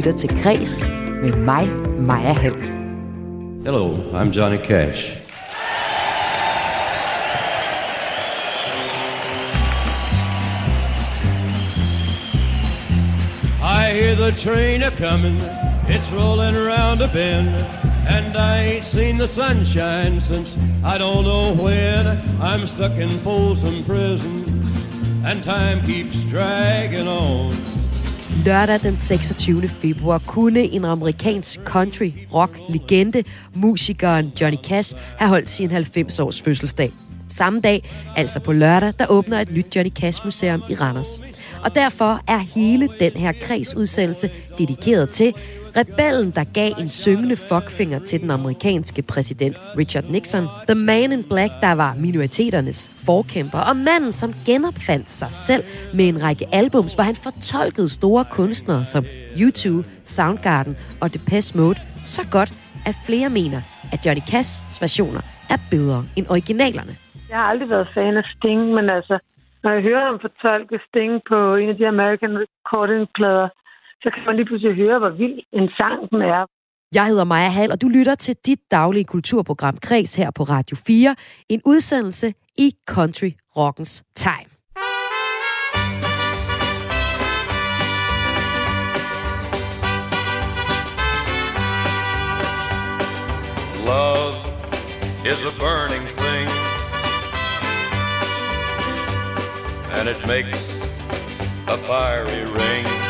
lytter til Græs med mig, Maja Hall. Hello, I'm Johnny Cash. I hear the train a coming, it's rolling around a bend, and I ain't seen the sunshine since I don't know when. I'm stuck in Folsom Prison, and time keeps dragging on. Lørdag den 26. februar kunne en amerikansk country rock legende, musikeren Johnny Cash, have holdt sin 90-års fødselsdag. Samme dag, altså på lørdag, der åbner et nyt Johnny Cash Museum i Randers. Og derfor er hele den her kredsudsendelse dedikeret til rebellen, der gav en syngende fuckfinger til den amerikanske præsident Richard Nixon, The Man in Black, der var minoriteternes forkæmper, og manden, som genopfandt sig selv med en række albums, hvor han fortolkede store kunstnere som U2, Soundgarden og Depeche Mode så godt, at flere mener, at Johnny Cash's versioner er bedre end originalerne. Jeg har aldrig været fan af Sting, men altså, når jeg hører ham fortolke Sting på en af de American Recording-plader, så kan man lige pludselig høre, hvor vild en sang den er. Jeg hedder Maja Hall, og du lytter til dit daglige kulturprogram Kreds her på Radio 4. En udsendelse i Country Rockens Time. Love is a burning thing, and it makes a fiery ring.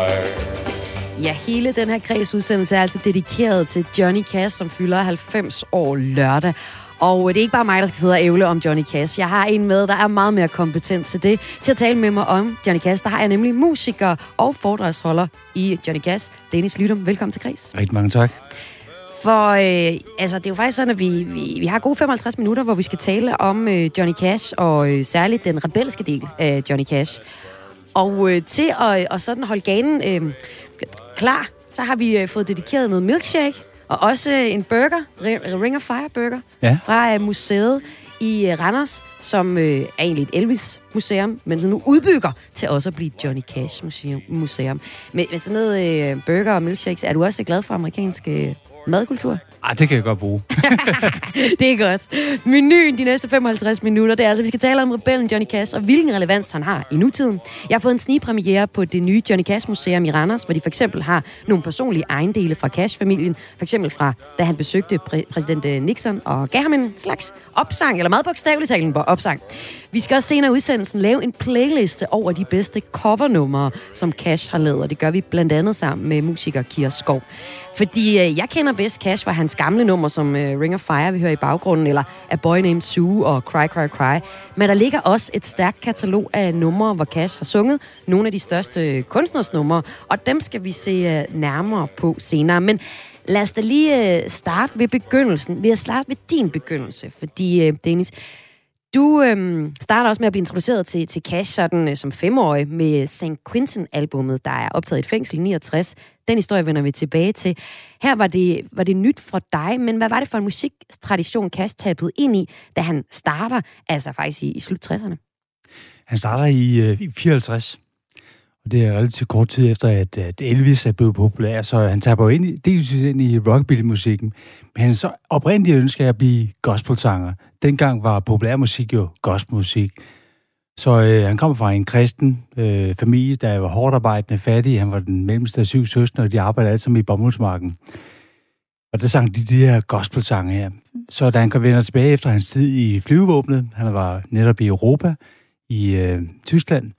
Ja, hele den her kredsudsendelse er altså dedikeret til Johnny Cash, som fylder 90 år lørdag. Og det er ikke bare mig, der skal sidde og ævle om Johnny Cash. Jeg har en med, der er meget mere kompetent til det. Til at tale med mig om Johnny Cash, der har jeg nemlig musiker og foredragsholder i Johnny Cash. Dennis Lydum, velkommen til Kreds. Rigtig mange tak. For øh, altså, det er jo faktisk sådan, at vi, vi, vi har gode 55 minutter, hvor vi skal tale om øh, Johnny Cash, og øh, særligt den rebelske del af Johnny Cash. Og øh, til at og sådan holde ganen øh, klar, så har vi øh, fået dedikeret noget milkshake, og også øh, en burger, Ri- Ring of Fire burger, Ja. fra øh, museet i øh, Randers, som øh, er egentlig et Elvis-museum, men som nu udbygger til også at blive et Johnny Cash-museum. Museum. Med, med sådan noget øh, burger og milkshakes, er du også glad for amerikansk øh, madkultur? Ej, det kan jeg godt bruge. det er godt. Menuen de næste 55 minutter, det er altså, vi skal tale om rebellen Johnny Cash, og hvilken relevans han har i nutiden. Jeg har fået en snigpremiere på det nye Johnny Cash Museum i Randers, hvor de for eksempel har nogle personlige ejendele fra Cash-familien. For eksempel fra, da han besøgte præ- præsident øh, Nixon og gav ham en slags opsang, eller meget bogstaveligt talt en opsang. Vi skal også senere i udsendelsen lave en playliste over de bedste covernumre, som Cash har lavet, og det gør vi blandt andet sammen med musiker Kira Skov. Fordi øh, jeg kender bedst Cash fra hans gamle nummer, som øh, Ring of Fire, vi hører i baggrunden, eller A Boy Named Sue og Cry Cry Cry. Men der ligger også et stærkt katalog af numre, hvor Cash har sunget nogle af de største øh, kunstnersnumre, og dem skal vi se øh, nærmere på senere. Men lad os da lige øh, starte ved begyndelsen. Vi har starte ved din begyndelse, fordi øh, Dennis, du øhm, starter også med at blive introduceret til, til Cash sådan, øh, som femårig med St. Quentin-albummet, der er optaget i et fængsel i 69. Den historie vender vi tilbage til. Her var det, var det nyt for dig, men hvad var det for en musiktradition, Cash tabede ind i, da han starter, altså faktisk i, i slut 60'erne? Han starter i, øh, i 54. Og det er relativt kort tid efter, at, at Elvis er blevet populær, så han taber ind, i- dels ind i rockabilly-musikken. Men han så oprindeligt ønsker at blive gospelsanger. Dengang var populærmusik jo gospelmusik. Så øh, han kom fra en kristen øh, familie, der var hårdt arbejdende fattig. Han var den mellemste af syv søstre, og de arbejdede alle sammen i bomuldsmarken. Og der sang de de her gospelsange her. Så da han kom vender tilbage efter hans tid i flyvevåbnet, han var netop i Europa, i øh, Tyskland,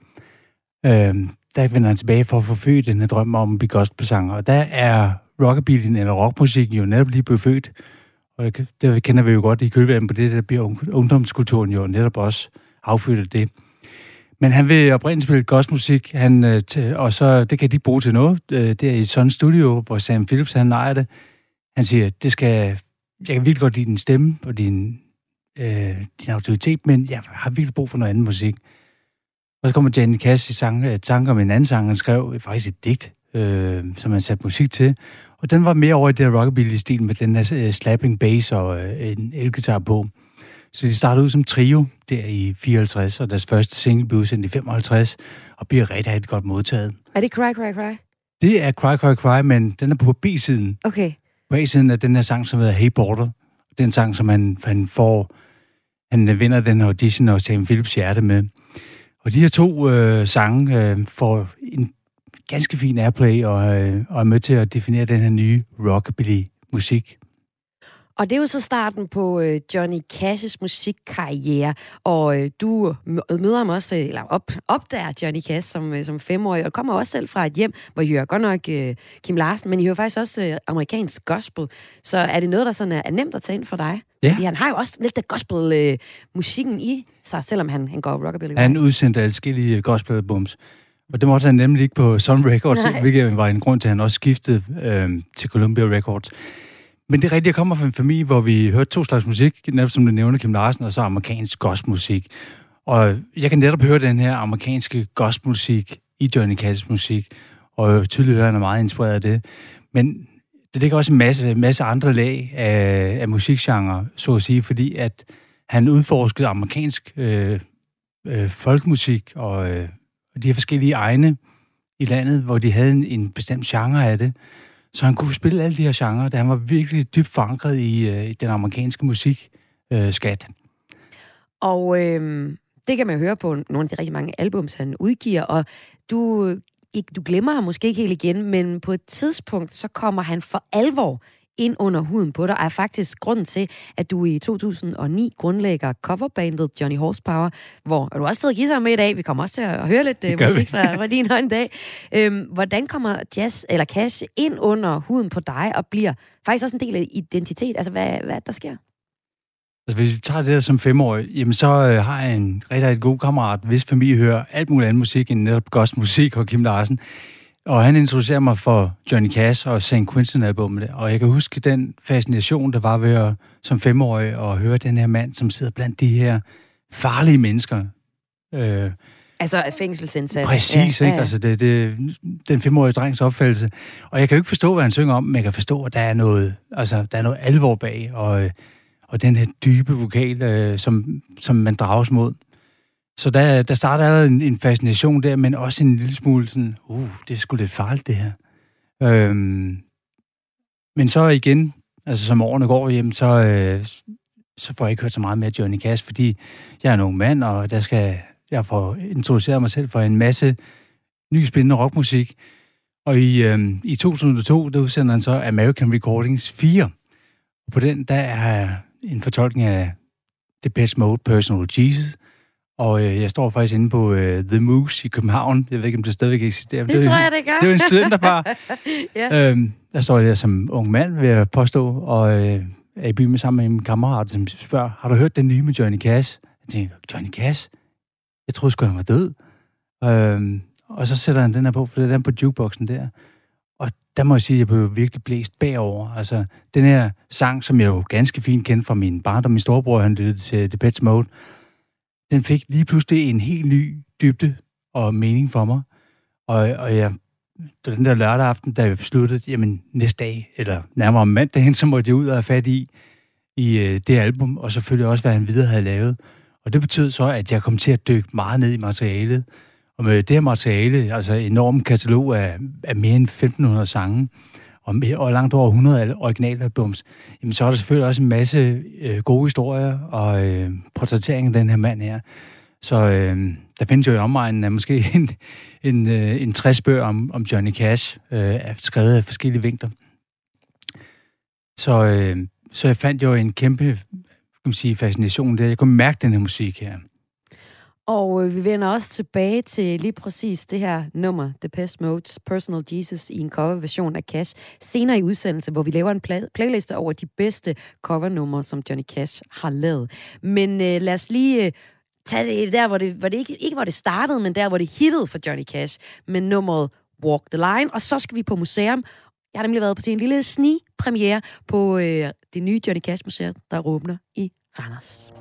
øh, der vender han tilbage for at forføge den her drøm om at blive gospelsanger. Og der er rockabillyen eller rockmusikken jo netop lige blevet født. Og det, kender vi jo godt i kølvandet på det, der bliver ungdomskulturen jo netop også affødt af det. Men han vil oprindeligt spille gospelmusik, han, øh, og så det kan de bruge til noget. Øh, det er i sådan studio, hvor Sam Phillips han ejer det. Han siger, det skal, jeg kan virkelig godt lide din stemme og din, øh, din autoritet, men jeg har virkelig brug for noget andet musik. Og så kommer Johnny Cass i sang, tanker om en anden sang, han skrev faktisk et digt, øh, som han satte musik til. Og den var mere over i det rockabilly-stil med den der uh, slapping bass og uh, en elgitar på. Så de startede ud som trio der i 54, og deres første single blev udsendt i 55, og bliver rigtig, rigtig godt modtaget. Er det Cry, Cry, Cry? Det er Cry, Cry, Cry, men den er på B-siden. Okay. På A-siden er den her sang, som hedder Hey Border. Den sang, som han, han får, han vinder den audition og Sam Phillips hjerte med. Og de her to øh, sange øh, får en ganske fin airplay og, øh, og er med til at definere den her nye rockabilly-musik. Og det er jo så starten på øh, Johnny Cash's musikkarriere, og øh, du møder ham også, eller op, opdager Johnny Cash som, øh, som femårig, og kommer også selv fra et hjem, hvor I hører godt nok øh, Kim Larsen, men I hører faktisk også øh, amerikansk gospel. Så er det noget, der sådan er, er nemt at tage ind for dig? Ja. Fordi han har jo også lidt af gospel-musikken øh, i sig, selvom han, han går rockabilly. Han udsendte adskillige gospel-bums. Og det måtte han nemlig ikke på Sun Records, Nej. hvilket var en grund til, at han også skiftede øh, til Columbia Records. Men det er rigtigt, jeg kommer fra en familie, hvor vi hørte to slags musik, netop som du nævner, Kim Larsen, og så amerikansk gospelmusik. Og jeg kan netop høre den her amerikanske gospelmusik i Johnny Cash's musik, og tydeligt høre, at han er meget inspireret af det. Men det ligger også en masse, masse andre lag af, af musikgenre, så at sige, fordi at han udforskede amerikansk øh, øh, folkmusik og øh, de her forskellige egne i landet, hvor de havde en, en bestemt genre af det. Så han kunne spille alle de her genrer, da han var virkelig dybt forankret i, øh, i den amerikanske musik øh, skat. Og øh, det kan man høre på nogle af de rigtig mange albums, han udgiver, og du, ikke, du glemmer ham måske ikke helt igen, men på et tidspunkt, så kommer han for alvor ind under huden på dig, og er faktisk grunden til, at du i 2009 grundlægger coverbandet Johnny Horsepower, hvor og du også stadig guitar med i dag. Vi kommer også til at høre lidt uh, musik fra, fra din hånd i dag. Øhm, hvordan kommer jazz eller cash ind under huden på dig, og bliver faktisk også en del af identitet? Altså, hvad, hvad der sker? Altså, hvis vi tager det der som femårig, jamen så øh, har jeg en rigtig, rigtig god kammerat, hvis familie hører alt muligt andet musik end netop gospelmusik og Kim Larsen. Og han introducerer mig for Johnny Cash og St. Quentin-albummet. Og jeg kan huske den fascination, der var ved at, som femårig at høre den her mand, som sidder blandt de her farlige mennesker. Øh, altså fængselsindsat. Præcis, ja, ikke? Ja, ja. Altså det, det, den femårige drengs opfattelse. Og jeg kan jo ikke forstå, hvad han synger om, men jeg kan forstå, at der er noget, altså, der er noget alvor bag, og, og den her dybe vokal, øh, som, som man drages mod. Så der, der starter allerede en, en fascination der, men også en lille smule sådan, uh, det er sgu lidt farligt det her. Øhm, men så igen, altså som årene går hjem, så, øh, så får jeg ikke hørt så meget mere Johnny Cash, fordi jeg er en ung mand, og der skal jeg får introduceret mig selv for en masse ny spændende rockmusik. Og i, øh, i 2002, der udsender han så American Recordings 4. Og på den, der er en fortolkning af Depeche Mode Personal Jesus, og øh, jeg står faktisk inde på øh, The Moose i København. Jeg ved ikke, om det stadigvæk eksisterer. Det, det tror jeg, det gør. Det er jo en studenterbar. ja. øhm, der står jeg der som ung mand, vil jeg påstå, og øh, er i byen med sammen med min kammerat, som spørger, har du hørt den nye med Johnny Cash? Jeg tænker, Johnny Cash? Jeg troede sgu, han var død. Øhm, og så sætter han den her på, for det er den på jukeboxen der. Og der må jeg sige, at jeg blev virkelig blæst bagover. Altså, den her sang, som jeg jo ganske fint kendte fra min barndom, min storebror, han lyttede til Depeche Mode, den fik lige pludselig en helt ny dybde og mening for mig. Og, og jeg, den der lørdag aften, da jeg besluttede, jamen næste dag, eller nærmere om mandagen, så måtte jeg ud og have fat i, i øh, det album, og selvfølgelig også, hvad han videre havde lavet. Og det betød så, at jeg kom til at dykke meget ned i materialet. Og med det her materiale, altså enorm katalog af, af mere end 1500 sange, og, mere, og langt over 100 originalalbums, jamen så er der selvfølgelig også en masse øh, gode historier og øh, portrættering af den her mand her. Så øh, der findes jo i omegnen af måske en, en, øh, en 60 bøger om, om Johnny Cash, øh, skrevet af forskellige vinkler. Så, øh, så jeg fandt jo en kæmpe kan man sige, fascination der. Jeg kunne mærke den her musik her. Og øh, vi vender også tilbage til lige præcis det her nummer, The Pest Modes Personal Jesus, i en coverversion af Cash, senere i udsendelse, hvor vi laver en play- playliste over de bedste covernumre, som Johnny Cash har lavet. Men øh, lad os lige øh, tage det der, hvor det, hvor det ikke, ikke hvor det startede, men der, hvor det hittede for Johnny Cash med nummeret Walk the Line. Og så skal vi på museum. Jeg har nemlig været på til en lille sni-premiere på øh, det nye Johnny Cash Museum, der åbner i Randers.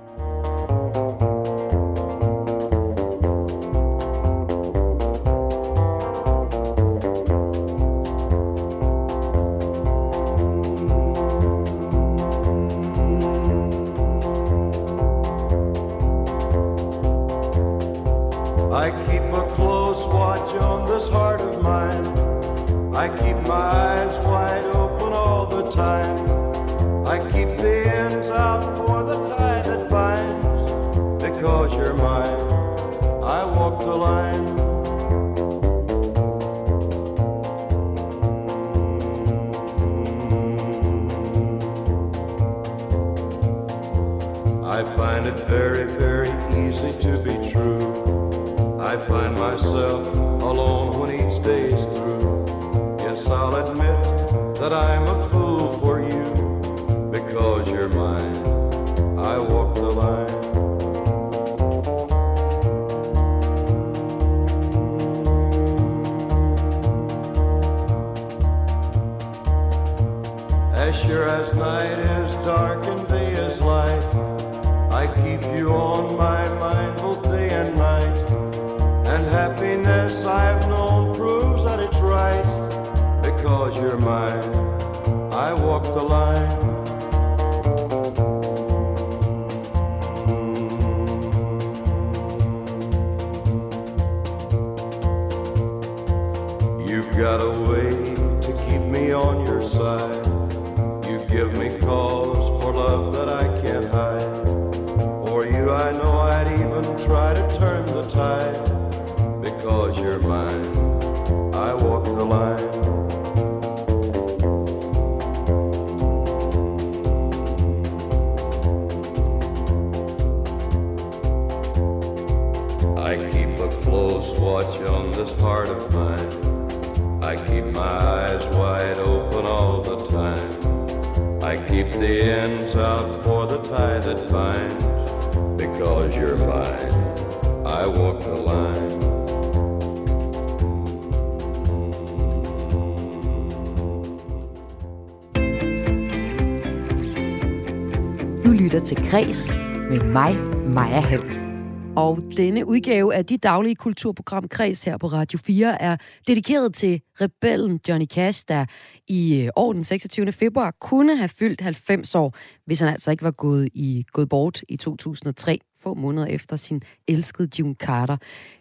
You're mine, I walk the line. Du lytter til Græs med mig, Maja Hall. Og denne udgave af de daglige kulturprogram Kreds her på Radio 4 er dedikeret til rebellen Johnny Cash, der i øh, år den 26. februar kunne have fyldt 90 år, hvis han altså ikke var gået, i, gået bort i 2003, få måneder efter sin elskede June Carter.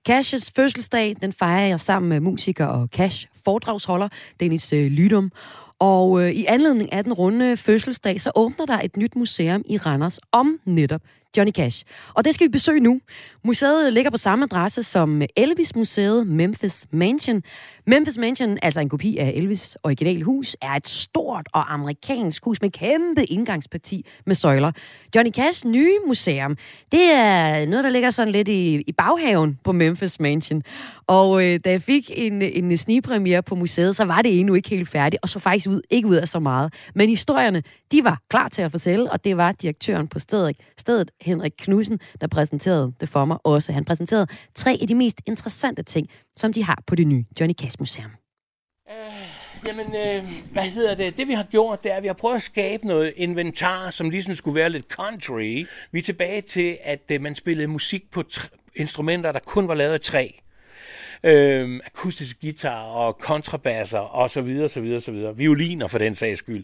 Cash's fødselsdag, den fejrer jeg sammen med musiker og Cash foredragsholder Dennis øh, Lydum. Og øh, i anledning af den runde fødselsdag, så åbner der et nyt museum i Randers om netop Johnny Cash. Og det skal vi besøge nu. Museet ligger på samme adresse som Elvis-museet Memphis Mansion. Memphis Mansion, altså en kopi af Elvis' originale hus, er et stort og amerikansk hus med kæmpe indgangsparti med søjler. Johnny Cash' nye museum, det er noget, der ligger sådan lidt i, i baghaven på Memphis Mansion. Og øh, da jeg fik en, en snigpremiere på museet, så var det endnu ikke helt færdigt, og så faktisk ud, ikke ud af så meget. Men historierne, de var klar til at fortælle, og det var direktøren på stedet, stedet Henrik Knudsen, der præsenterede det for mig også. Han præsenterede tre af de mest interessante ting, som de har på det nye Johnny Cash Museum. Øh, jamen, øh, hvad hedder det? Det vi har gjort, det er, at vi har prøvet at skabe noget inventar, som ligesom skulle være lidt country. Vi er tilbage til, at øh, man spillede musik på tr- instrumenter, der kun var lavet af træ. Øh, akustiske guitar og kontrabasser og så videre, så videre, så videre. Violiner for den sags skyld.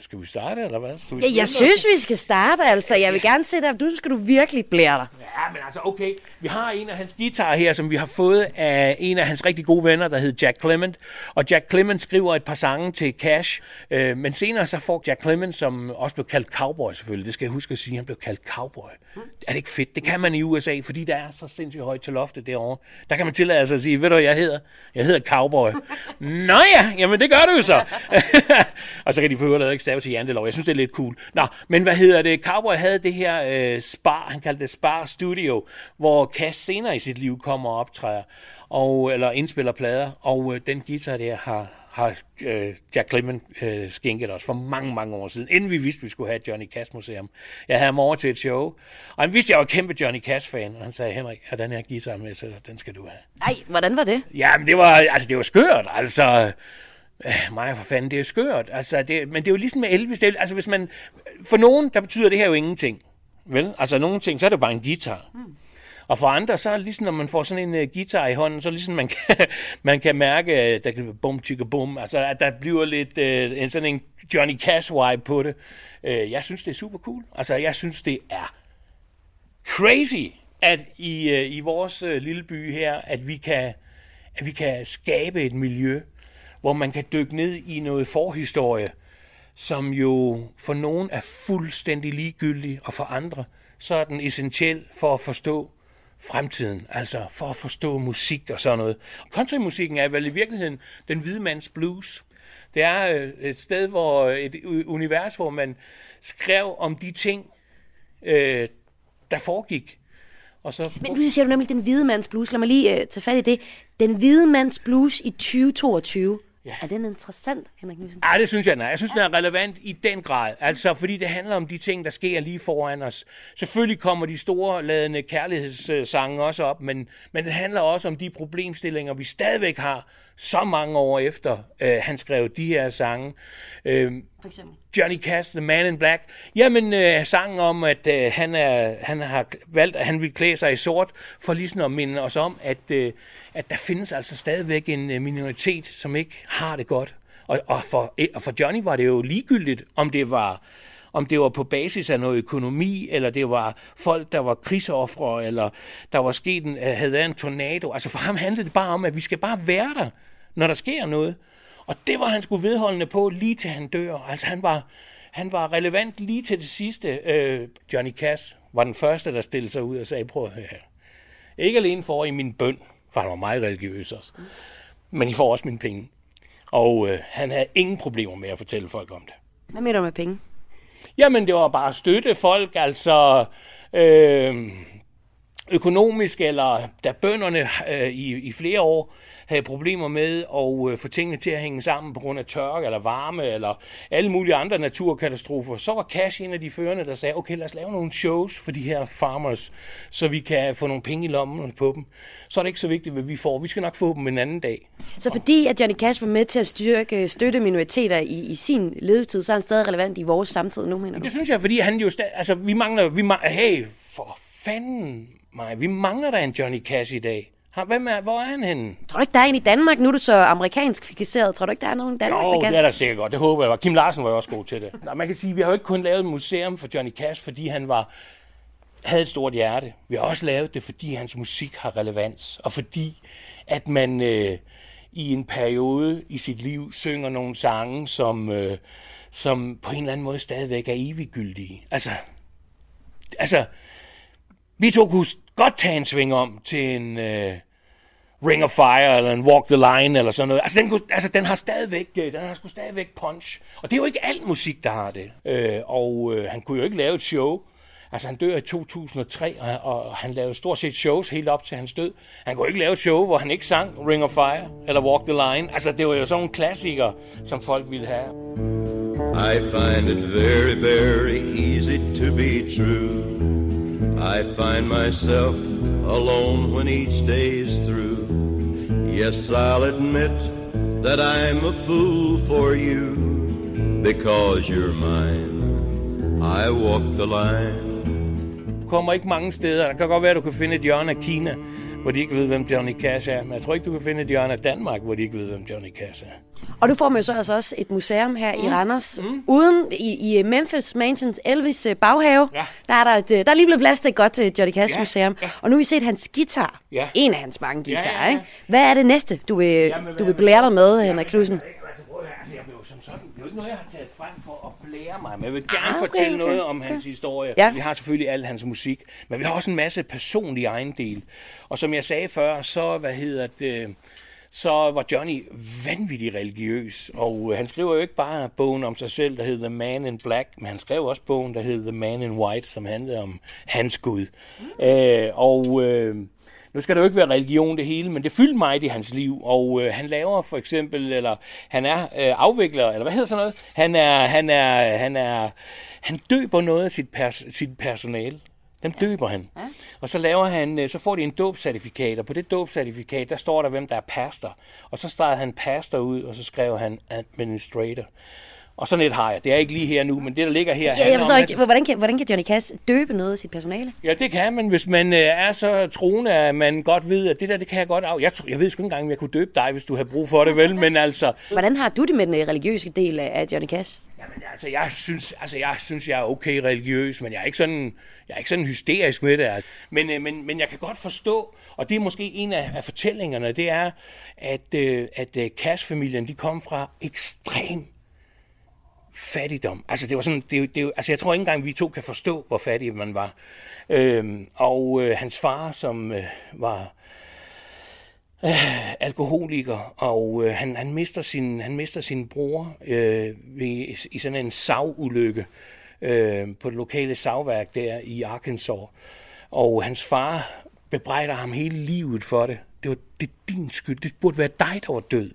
Skal vi starte, eller hvad? Skal vi Ja, jeg synes, vi skal starte, altså. Jeg vil gerne se dig. Du skal du virkelig blære dig. Ja, men altså, okay. Vi har en af hans guitarer her, som vi har fået af en af hans rigtig gode venner, der hedder Jack Clement. Og Jack Clement skriver et par sange til Cash. Øh, men senere så får Jack Clement, som også blev kaldt cowboy selvfølgelig. Det skal jeg huske at sige, han blev kaldt cowboy. Er det ikke fedt? Det kan man i USA, fordi der er så sindssygt højt til loftet derovre. Der kan man tillade sig at sige, ved du hvad jeg hedder? Jeg hedder cowboy. Nå ja, jamen det gør du jo så. og så kan de få lavet ikke stave til jantelov. Jeg synes, det er lidt cool. Nå, men hvad hedder det? Cowboy havde det her øh, Spar, han kaldte det Spar Studio, hvor Cash senere i sit liv kommer og optræder, og, eller indspiller plader, og øh, den guitar der har, har øh, Jack Clement øh, skænket os for mange, mange år siden, inden vi vidste, vi skulle have et Johnny Cash Museum. Jeg havde ham over til et show, og han vidste, at jeg var kæmpe Johnny Cash-fan, og han sagde, Henrik, har den her guitar med, så den skal du have. Ej, hvordan var det? Ja, men det var, altså, det var skørt, altså... Øh, mig for fanden, det er skørt. Altså, det, men det er jo ligesom med Elvis. Det er, altså, hvis man, for nogen, der betyder det her jo ingenting. Vel? Altså, nogle ting, så er det bare en guitar. Mm. Og for andre, så er det ligesom, når man får sådan en uh, guitar i hånden, så er det ligesom, man kan, man kan mærke, øh, der kan bum, chicka, bum. Altså, at der bliver lidt uh, en sådan en Johnny Cash-vibe på det. Uh, jeg synes, det er super cool. Altså, jeg synes, det er crazy, at i, uh, i vores uh, lille by her, at vi kan, at vi kan skabe et miljø, hvor man kan dykke ned i noget forhistorie, som jo for nogen er fuldstændig ligegyldig, og for andre så er den essentiel for at forstå fremtiden, altså for at forstå musik og sådan noget. Countrymusikken er vel i virkeligheden den hvide mands blues. Det er øh, et sted, hvor øh, et univers, hvor man skrev om de ting, øh, der foregik. Og så... Men nu siger du nemlig den hvide mands blues. Lad mig lige uh, tage fat i det. Den hvide mands blues i 2022. Ja. Er den interessant, Henrik Nielsen? Ja, det synes jeg, den er. Jeg synes, den er relevant i den grad. Altså, fordi det handler om de ting, der sker lige foran os. Selvfølgelig kommer de store ladende kærlighedssange også op, men, men det handler også om de problemstillinger, vi stadigvæk har, så mange år efter øh, han skrev de her sange. Øh, For eksempel? Johnny Cash, The Man in Black. Jamen, øh, sangen om, at øh, han, er, han har valgt, at han vil klæde sig i sort, for ligesom at minde os om, at, øh, at der findes altså stadigvæk en øh, minoritet, som ikke har det godt. Og, og, for, og for Johnny var det jo ligegyldigt, om det var om det var på basis af noget økonomi, eller det var folk, der var krigsoffre, eller der var sket en, øh, havde været en tornado. Altså for ham handlede det bare om, at vi skal bare være der, når der sker noget. Og det var han skulle vedholdende på, lige til han dør. Altså han var, han var relevant lige til det sidste. Øh, Johnny Cash var den første, der stillede sig ud og sagde, prøv at høre her. Ikke alene for i min bøn, for han var meget religiøs også, men I får også mine penge. Og øh, han havde ingen problemer med at fortælle folk om det. Hvad mener du med penge? Jamen, det var bare at støtte folk, altså øh, økonomisk, eller da bønderne øh, i, i flere år havde problemer med at øh, få tingene til at hænge sammen på grund af tørke eller varme eller alle mulige andre naturkatastrofer, så var Cash en af de førende, der sagde, okay, lad os lave nogle shows for de her farmers, så vi kan få nogle penge i lommen på dem. Så er det ikke så vigtigt, hvad vi får. Vi skal nok få dem en anden dag. Så fordi at Johnny Cash var med til at styrke, støtte minoriteter i, i sin levetid, så er han stadig relevant i vores samtid nu, mener du? Det synes jeg, fordi han jo stadig, altså vi mangler, vi mangler, hey, for fanden mig, vi mangler da en Johnny Cash i dag. Hvem er, hvor er han henne? Tror du ikke, der er en i Danmark? Nu er du så amerikansk fikiseret. Tror du ikke, der er nogen i Danmark, jo, der kan? det er der sikkert godt. Det håber jeg. Kim Larsen var jo også god til det. Nå, man kan sige, vi har jo ikke kun lavet et museum for Johnny Cash, fordi han var havde et stort hjerte. Vi har også lavet det, fordi hans musik har relevans, og fordi at man øh, i en periode i sit liv synger nogle sange, som, øh, som på en eller anden måde stadigvæk er eviggyldige. Altså, altså vi to kunne godt tage en sving om til en uh, Ring of Fire, eller en Walk the Line, eller sådan noget. Altså, den, kunne, altså, den har stadigvæk, øh, den har sgu stadigvæk punch. Og det er jo ikke alt musik, der har det. Uh, og uh, han kunne jo ikke lave et show. Altså, han dør i 2003, og, og han lavede stort set shows helt op til hans død. Han kunne ikke lave et show, hvor han ikke sang Ring of Fire, eller Walk the Line. Altså, det var jo sådan nogle klassiker, som folk ville have. I find it very, very easy to be true. I find myself alone when each day is through. Yes, I'll admit that I'm a fool for you because you're mine. I walk the line. kommer ikke mange steder. Der kan godt være, at du kan finde et hjørne af Kina, hvor de ikke ved, hvem Johnny Cash er. Men jeg tror ikke, du kan finde et hjørne af Danmark, hvor de ikke ved, hvem Johnny Cash er. Og du får med så altså også et museum her mm. i Randers. Mm. Uden i, i Memphis Mansions Elvis uh, baghave, ja. der, er der, et, der er lige blevet plads til et godt Johnny Cash ja. museum. Ja. Og nu har vi set hans guitar. Ja. En af hans mange guitarer. Ja, ja, ja. Ikke? Hvad er det næste, du vil, Jamen, du vil blære dig med, Henrik Knudsen? Jo ikke noget, jeg har taget frem for at blære mig, men jeg vil gerne ah, okay, fortælle okay, noget om hans historie. Ja. Vi har selvfølgelig al hans musik, men vi har også en masse personlige ejendel. Og som jeg sagde før, så, hvad hedder det, så var Johnny vanvittig religiøs. Og øh, han skriver jo ikke bare bogen om sig selv, der hedder The Man in Black, men han skrev også bogen, der hedder The Man in White, som handlede om hans Gud. Mm. Øh, og... Øh, Nu skal det jo ikke være religion det hele, men det fyldte meget i hans liv, og øh, han laver for eksempel, eller han er øh, afvikler, eller hvad hedder sådan noget? Han er, han er, han er, han døber noget af sit, pers- sit personale. Dem døber han. Ja. Og så laver han, øh, så får de en dåbscertifikat, og på det dåbscertifikat, der står der, hvem der er pastor. Og så startede han pastor ud, og så skrev han administrator. Og sådan et har jeg. Det er ikke lige her nu, men det, der ligger her... Ja, jeg forstår ikke, hvordan kan, hvordan kan Johnny Cash døbe noget af sit personale? Ja, det kan man, hvis man øh, er så troende, at man godt ved, at det der, det kan jeg godt af. Jeg, jeg ved sgu ikke engang, om jeg kunne døbe dig, hvis du har brug for det, vel? Men altså, Hvordan har du det med den øh, religiøse del af af Johnny Cash? jamen, altså, jeg synes, altså, jeg synes, jeg er okay religiøs, men jeg er ikke sådan, jeg er ikke sådan hysterisk med det. Altså. Men, øh, men, men jeg kan godt forstå, og det er måske en af, af fortællingerne, det er, at, øh, at øh, Cash-familien, de kom fra ekstrem fattigdom. Altså, det var sådan, det, er det, er altså, jeg tror ikke engang, vi to kan forstå, hvor fattig man var. Øhm, og øh, hans far, som øh, var øh, alkoholiker, og øh, han, han, mister sin, han mister sin bror øh, ved, i sådan en savulykke øh, på det lokale savværk der i Arkansas. Og hans far bebrejder ham hele livet for det. Det var det er din skyld. Det burde være dig, der var død.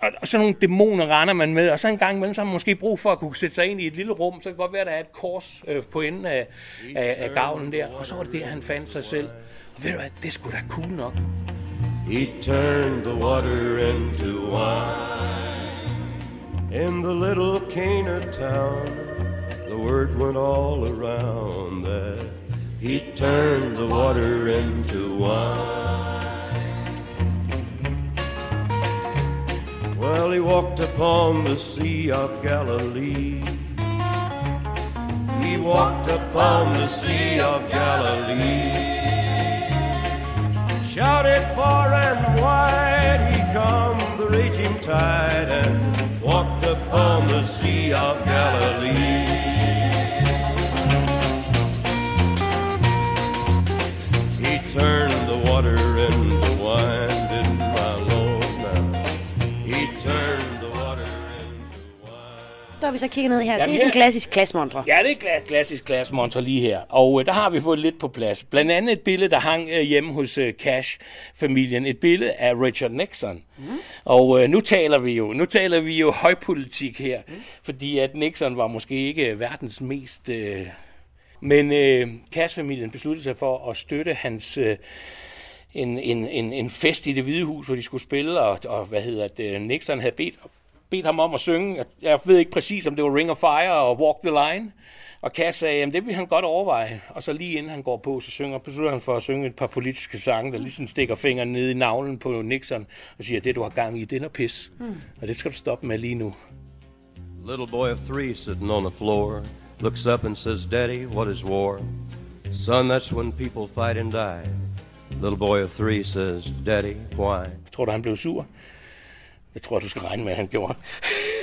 Og, og sådan nogle dæmoner render man med, og så en gang imellem, så har man måske brug for at kunne sætte sig ind i et lille rum, så kan det godt være, at der er et kors øh, på enden af, af, af gavlen der, og så var det der, han fandt sig selv. Og ved du hvad, det skulle da cool nok. He turned the water into wine. In the little Cana town, the word went all around that he turned the water into wine. Well, he walked upon the Sea of Galilee. He walked upon the Sea of Galilee shouted far and wide he come the raging tide and walked upon the sea of Galilee. Så har vi så kigget ned her. Jamen, det er sådan en klassisk klassemontre. Ja, det er kla- klassisk glasmonter lige her. Og øh, der har vi fået lidt på plads. Blandt andet et billede, der hang øh, hjemme hos øh, Cash-familien. Et billede af Richard Nixon. Mm. Og øh, nu taler vi jo nu taler vi jo højpolitik her. Mm. Fordi at Nixon var måske ikke verdens mest... Øh... Men øh, Cash-familien besluttede sig for at støtte hans... Øh, en, en, en, en fest i det hvide hus, hvor de skulle spille, og, og hvad hedder det, Nixon havde bedt, bedt ham om at synge. Jeg- Jeg ved ikke præcis, om det var Ring of Fire og Walk the Line. Og Cass sagde, at det vil han godt overveje. Og så lige inden han går på, så synger, beslutter han for at synge et par politiske sange, der ligesom stikker fingeren ned i navlen på Nixon og siger, det du har gang i, det er noget pis. Mm. Og det skal du stoppe med lige nu. Little boy of three sitting on the floor looks up and says, Daddy, what is war? Son, that's when people fight and die. Little boy of three says, Daddy, why? Tror du, han blev sur? Jeg tror, du skal regne med, at han gjorde.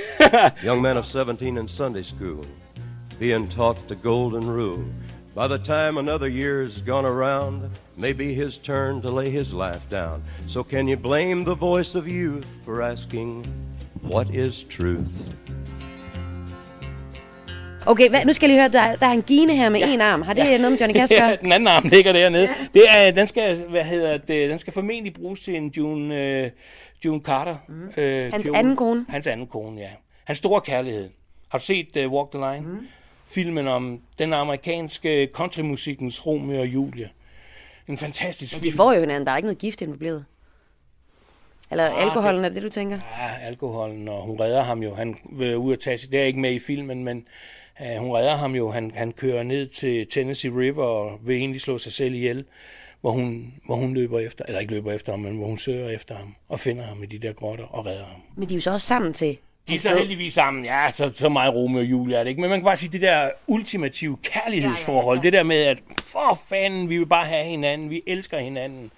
Young man of 17 in Sunday school, being taught the golden rule. By the time another year's gone around, maybe his turn to lay his life down. So can you blame the voice of youth for asking, what is truth? Okay, hvad, nu skal jeg lige høre, der, der er en gine her med en arm. Har det noget med Johnny Cash Ja, den anden arm ligger dernede. Ja. Det er, den skal, hvad hedder det, den skal formentlig bruges til en June, øh, June Carter. Mm. Øh, Hans anden kone? Hans anden kone, ja. Hans store kærlighed. Har du set uh, Walk the Line? Mm. Filmen om den amerikanske countrymusikkens Romeo og Julie. En fantastisk De film. får jo hinanden. Der er ikke noget gift involveret. Eller Ah, alkoholen, er det det, du tænker? Ja, alkoholen, og hun redder ham jo. Han vil ud at tage sig. Det er ikke med i filmen, men uh, hun redder ham jo. Han, han kører ned til Tennessee River og vil egentlig slå sig selv ihjel, hvor hun, hvor hun løber efter, eller ikke løber efter ham, men hvor hun søger efter ham og finder ham i de der grotter og redder ham. Men de er jo så også sammen til De er så heldigvis sammen. Ja, så, så meget Romeo og Julie er det ikke. Men man kan bare sige, det der ultimative kærlighedsforhold, ja, ja, ja. det der med, at for fanden, vi vil bare have hinanden, vi elsker hinanden.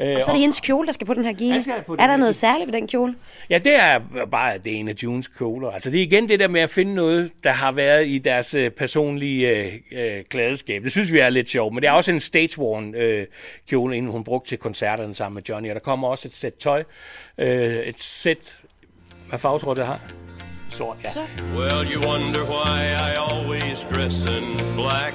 Øh, Og så er det hendes kjole, der skal på den her gine. På den Er der her noget særligt ved den kjole? Ja, det er bare det er en af Junes kjoler. Altså det er igen det der med at finde noget, der har været i deres øh, personlige øh, øh, klædeskab. Det synes vi er lidt sjovt, men det er også en stage-worn øh, kjole, inden hun brugte til koncerterne sammen med Johnny. Og der kommer også et sæt tøj. Øh, et sæt... Hvad farve tror du, det har? Sort, ja. Well, you wonder why I always dress in black.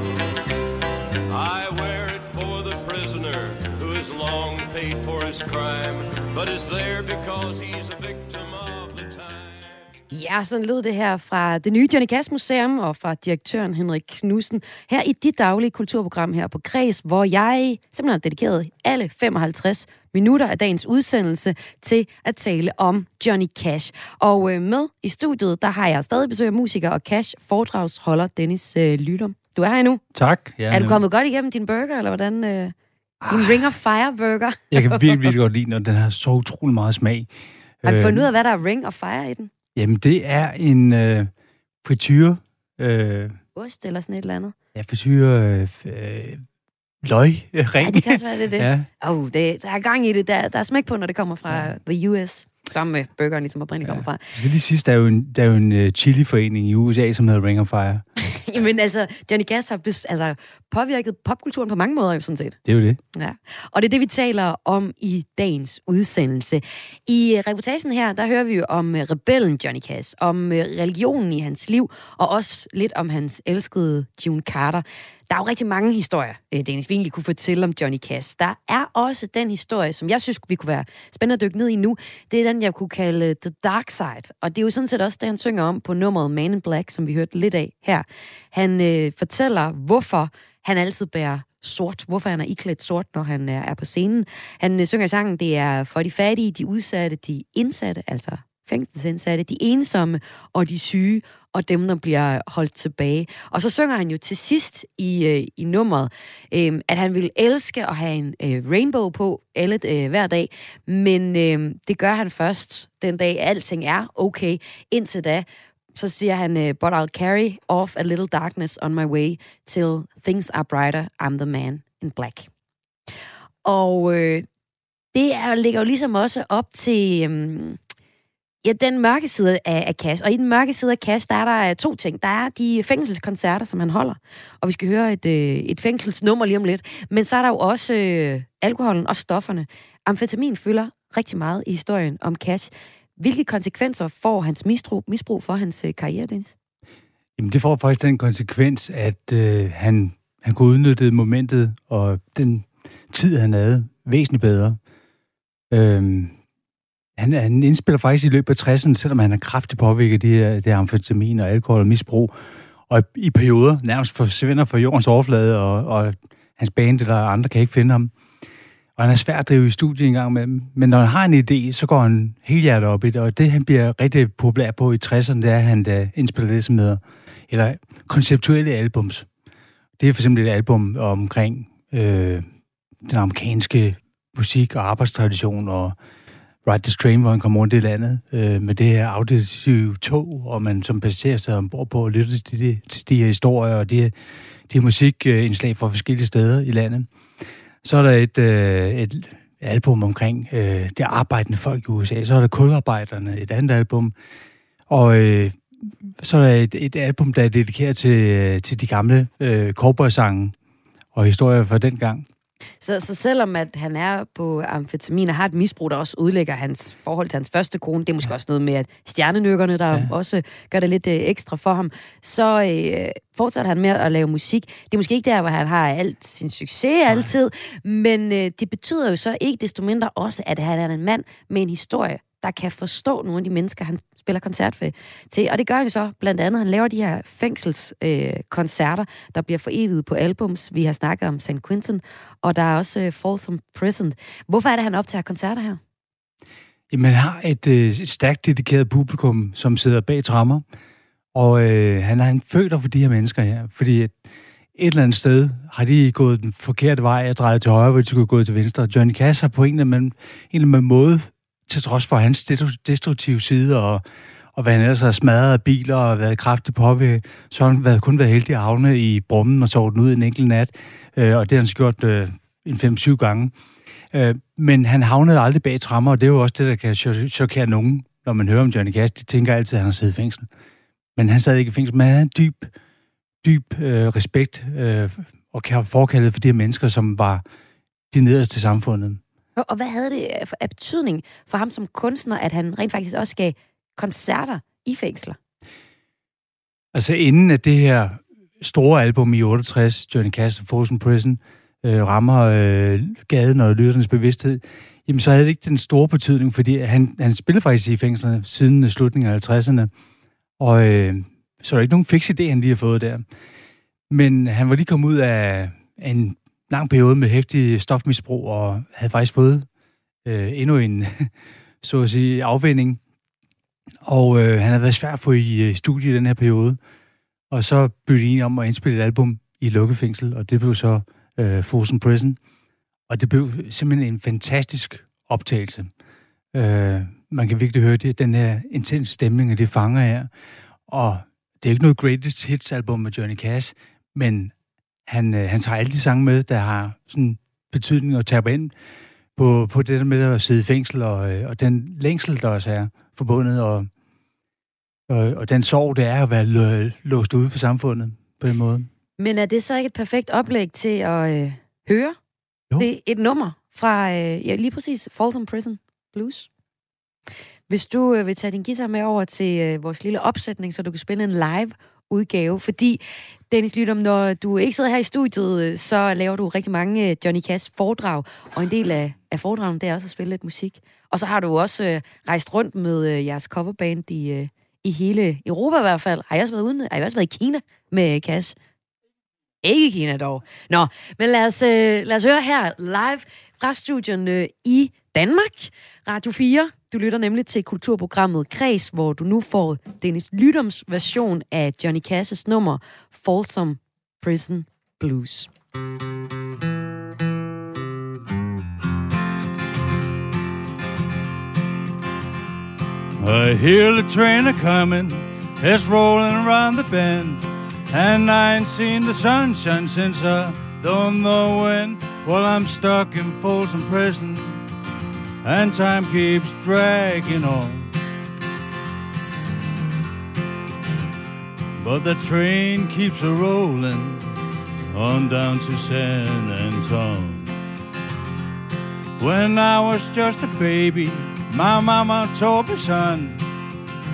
Paid for his crime, but is there because he's a victim of the time. Ja, sådan lød det her fra det nye Johnny Cash Museum og fra direktøren Henrik Knudsen her i dit daglige kulturprogram her på Græs, hvor jeg simpelthen har dedikeret alle 55 minutter af dagens udsendelse til at tale om Johnny Cash. Og øh, med i studiet, der har jeg stadig besøg af musiker og Cash foredragsholder Dennis øh, Lydum. Du er her endnu. Tak. Ja, er du kommet godt igennem din burger, eller hvordan? Øh, din. Ring of Fire burger. Jeg kan virkelig, virkelig godt lide, når den har så utrolig meget smag. Har vi Øh, fundet ud af, hvad der er Ring of Fire i den? Jamen, det er en øh, frityre... Øh, Ost eller sådan et eller andet? ja, frityre... Øh, øh, løg. Øh, ring. Ja, det kan også være, det er det. Ja, Oh, det, der er gang i det. Der, der er smæk på, når det kommer fra the US. Som med burgeren ligesom oprindeligt kommer fra. Jeg skal lige sige, der er jo en, der er jo en uh, chili-forening i USA, som hedder Ring of Fire. Jamen altså, Johnny Cash har bes, altså, påvirket popkulturen på mange måder, jo sådan set. Det er jo det. Ja. Og det er det, vi taler om i dagens udsendelse. I øh, reportagen her, der hører vi jo om øh, rebellen Johnny Cash, om øh, religionen i hans liv, og også lidt om hans elskede June Carter. Der er jo rigtig mange historier, øh, Dennis, vi egentlig kunne fortælle om Johnny Cash. Der er også den historie, som jeg synes, vi kunne være spændende at dykke ned i nu. Det er den, jeg kunne kalde øh, The Dark Side. Og det er jo sådan set også det, han synger om på nummeret Man in Black, som vi hørte lidt af her. Han øh, fortæller, hvorfor han altid bærer sort. Hvorfor han er iklædt sort, når han er, er på scenen. Han øh, synger i sangen, det er for de fattige, de udsatte, de indsatte, altså fængselsindsatte, de ensomme og de syge, og dem, der bliver holdt tilbage. Og så synger han jo til sidst i, øh, i nummeret, øh, at han vil elske at have en øh, rainbow på alle, øh, hver dag, men øh, det gør han først den dag, alting er okay. Indtil da, så siger han, øh, but I'll carry off a little darkness on my way till things are brighter, I'm the man in black. Og øh, det er, ligger jo ligesom også op til øhm, ja, den mørke side af, af Cash. Og i den mørke side af Cash, der er der øh, to ting. Der er de fængselskoncerter, som han holder. Og vi skal høre et, øh, et fængselsnummer lige om lidt. Men så er der jo også øh, alkoholen og stofferne. Amfetamin fylder rigtig meget i historien om Cash. Hvilke konsekvenser får hans misbrug, misbrug for hans øh, karriere, Dennis? Jamen, det får faktisk den konsekvens, at øh, han, han kunne udnytte momentet og den tid, han havde, væsentligt bedre. Øhm, han, han indspiller faktisk i løbet af 60'erne, selvom han er kraftigt påvirket af det her, det her amfetamin og alkohol og misbrug. Og i perioder nærmest forsvinder fra jordens overflade, og, og hans band eller andre kan ikke finde ham. Og han er svær at drive i studiet en gang med Men når han har en idé, så går han helt hjertet op i det. Og det, han bliver rigtig populær på i 60'erne, det er, at han da indspiller det, som hedder, eller konceptuelle albums. Det er for eksempel et album omkring øh, den amerikanske musik og arbejdstradition og Ride the Train, hvor han kommer rundt i landet øh, med det her auditive tog, og man som passager sig ombord på og lytter til de, til de her historier og de, her- de her musikindslag fra forskellige steder i landet. Så er der et, øh, et album omkring øh, det arbejdende folk i USA. Så er der kularbejderne, et andet album. Og øh, så er der et, et album, der er dedikeret til, øh, til de gamle øh, cowboy-sange og historier fra den gang. Så, så selvom at han er på amfetamin og har et misbrug, der også udlægger hans forhold til hans første kone, det er måske ja. også noget med, at stjernenykkerne, der ja. Også gør det lidt øh, ekstra for ham, så øh, fortsætter han med at lave musik. Det er måske ikke der, hvor han har alt sin succes altid, men øh, det betyder jo så ikke desto mindre også, at han er en mand med en historie, der kan forstå nogle af de mennesker, han spiller koncert for, til. Og det gør han jo så blandt andet. Han laver de her fængselskoncerter, øh, koncerter, der bliver forevidet på albums. Vi har snakket om St. Quentin, og der er også øh, Folsom Prison. Hvorfor er det, han optager koncerter her? Jamen, han har et, øh, et stærkt dedikeret publikum, som sidder bag trammer. Og øh, han, han føler for de her mennesker her. Fordi et, et eller andet sted har de gået den forkerte vej og drejet til højre, hvor de skulle gå til venstre. Johnny Cash har på en eller anden, en eller anden måde, til trods for hans destruktive side, og, og hvad han ellers har smadret af biler og været kraftigt påvirket, så har han været, kun været heldig at havne i brummen og sovet den ud en enkelt nat. Øh, og det har han så gjort øh, en 5-7 gange. Øh, men han havnede aldrig bag trammer, og det er jo også det, der kan chokere nogen, når man hører om Johnny Cash. De tænker altid, at han har siddet i fængsel. Men han sad ikke i fængsel, men han havde en dyb, dyb øh, respekt øh, og forkaldet for de her mennesker, som var de nederste i samfundet. Og, hvad havde det øh, for, af betydning for ham som kunstner, at han rent faktisk også gav koncerter i fængsler? Altså inden at det her store album i 68, Johnny Cash, Frozen Prison, øh, rammer øh, gaden og lytternes bevidsthed, jamen så havde det ikke den store betydning, fordi han, han spillede faktisk i fængslerne siden øh, slutningen af 50'erne, og øh, så er der ikke nogen fix idé, han lige har fået der. Men han var lige kommet ud af en lang periode med hæftig stofmisbrug, og havde faktisk fået øh, endnu en, så at sige, afvinding. Og øh, han havde været svært at få i øh, studie i den her periode. Og så blev en om at indspille et album i lukkefængsel, og det blev så øh, Frozen Prison. Og det blev simpelthen en fantastisk optagelse. Øh, man kan virkelig høre det, den her intense stemning, og det fanger her. Og det er ikke noget greatest hits album med Johnny Cash, men han, øh, han tager alle de sange med, der har sådan betydning og taber ind på, på det der med at sidde i fængsel, og, øh, og den længsel, der også er forbundet, og, og, og den sorg, det er at være låst ude for samfundet på den måde. Men er det så ikke et perfekt oplæg til at øh, høre? Jo. Det er et nummer fra, øh, ja, lige præcis, Folsom Prison Blues. Hvis du øh, vil tage din guitar med over til øh, vores lille opsætning, så du kan spille en live udgave, fordi Dennis Lydom, når du ikke sidder her i studiet, øh, så laver du rigtig mange øh, Johnny Cash foredrag, og en del af, af foredragen, det er også at spille lidt musik. Og så har du også øh, rejst rundt med øh, jeres coverband i, øh, i hele Europa i hvert fald. Har I også været uden? Har I også været i Kina med Cash? Ikke i Kina dog. Nå, men lad os, øh, lad os høre her live fra studion øh, i Danmark. Radio 4. Du lytter nemlig til kulturprogrammet Kreds, hvor du nu får Dennis Lydoms version af Johnny Cash's nummer Folsom Prison Blues. I hear the train a coming, it's rolling around the bend, and I ain't seen the sunshine since I don't know when. Well, I'm stuck in Folsom Prison, and time keeps dragging on. But the train keeps a rolling on down to San Antone. When I was just a baby, my mama told me, son,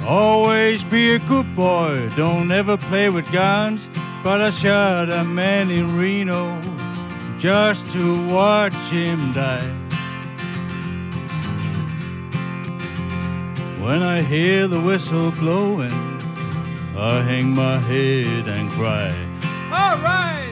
always be a good boy, don't ever play with guns. But I shot a man in Reno just to watch him die. When I hear the whistle blowing, I hang my head and cry. All right!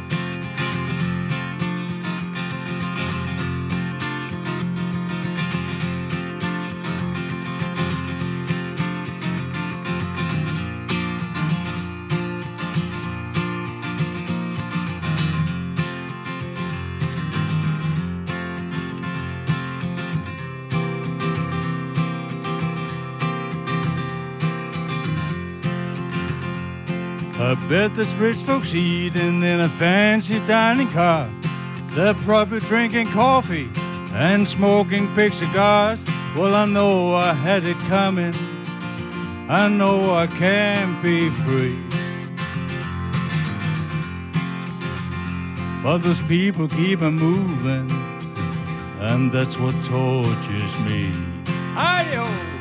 Bet this rich folks eating in a fancy dining car. They're probably drinking coffee and smoking big cigars. Well, I know I had it coming. I know I can't be free. But those people keep on moving, and that's what tortures me. Adios!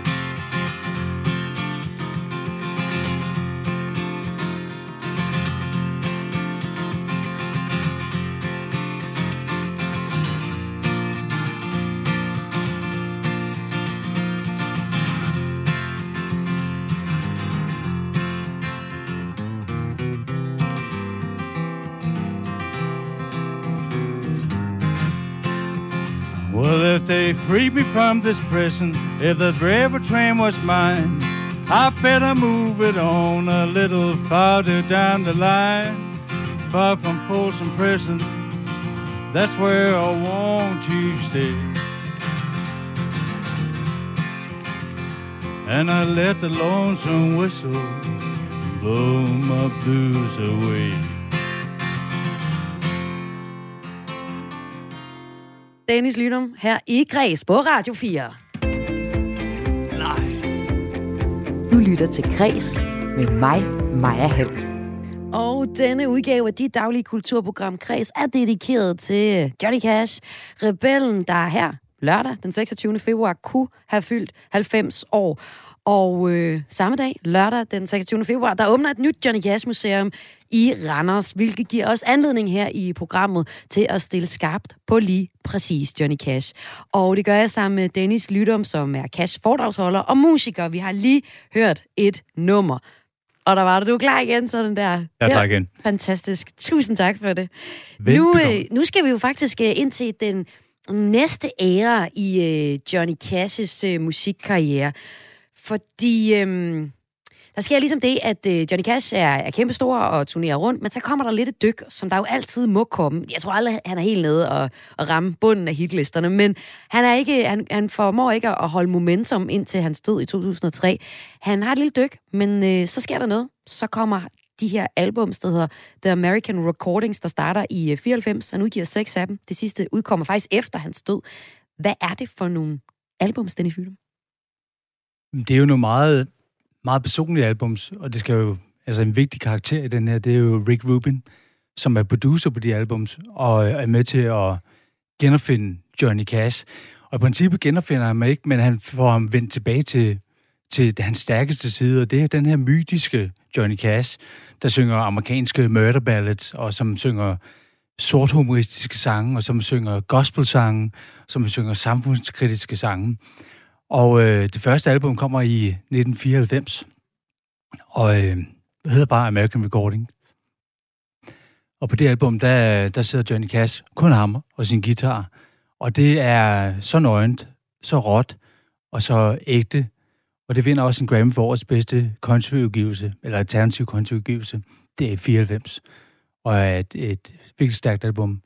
Freed me from this prison, if the river train was mine, I better move it on a little farther down the line, far from Folsom Prison. That's where I want to stay. And I let the lonesome whistle blow my blues away. Dennis Lynum her i Græs på Radio 4. Du lytter til Græs med mig, Maja Hall. Og denne udgave af dit daglige kulturprogram Kreds er dedikeret til Johnny Cash, rebellen, der her lørdag den 26. februar kunne have fyldt 90 år. Og øh, samme dag, lørdag den 26. februar, der åbner et nyt Johnny Cash Museum i Randers, hvilket giver os anledning her i programmet til at stille skarpt på lige præcis Johnny Cash. Og det gør jeg sammen med Dennis Lydum, som er Cash foredragsholder og musiker. Vi har lige hørt et nummer. Og der var det, du er klar igen, sådan der. Er klar igen. Fantastisk. Tusind tak for det. Nu, øh, nu skal vi jo faktisk øh, ind til den næste æra i øh, Johnny Cash's øh, musikkarriere. Fordi øhm, der sker ligesom det, at øh, Johnny Cash er, er kæmpestor og turnerer rundt, men så kommer der lidt et dyk, som der jo altid må komme. Jeg tror aldrig, han er helt nede og, og ramme bunden af hitlisterne, men han, er ikke, han, han formår ikke at holde momentum indtil hans død i 2003. Han har et lille dyk, men øh, så sker der noget. Så kommer de her albums, der hedder The American Recordings, der starter i 94. Han udgiver seks af dem. Det sidste udkommer faktisk efter hans død. Hvad er det for nogle albums, Dennis Lydum? Det er jo nogle meget, meget personlige albums, og det skal jo, altså en vigtig karakter i den her, det er jo Rick Rubin, som er producer på de albums, og øh, er med til at genopfinde Johnny Cash. Og i princippet genopfinder han ham ikke, men han får ham vendt tilbage til, til hans stærkeste side, og det er den her mytiske Johnny Cash, der synger amerikanske murder ballads, og som synger sort humoristiske sange, og som synger gospelsange, som synger samfundskritiske sange. Og øh, det første album kommer i 1994, og øh, hedder bare American Recording. Og på det album, der, der sidder Johnny Cash, kun ham og sin guitar. Og det er så nøgent, så råt og så ægte. Og det vinder også en Grammy for årets bedste countryudgivelse, eller alternativ countryudgivelse. Det er 94, og er et, et virkelig stærkt album.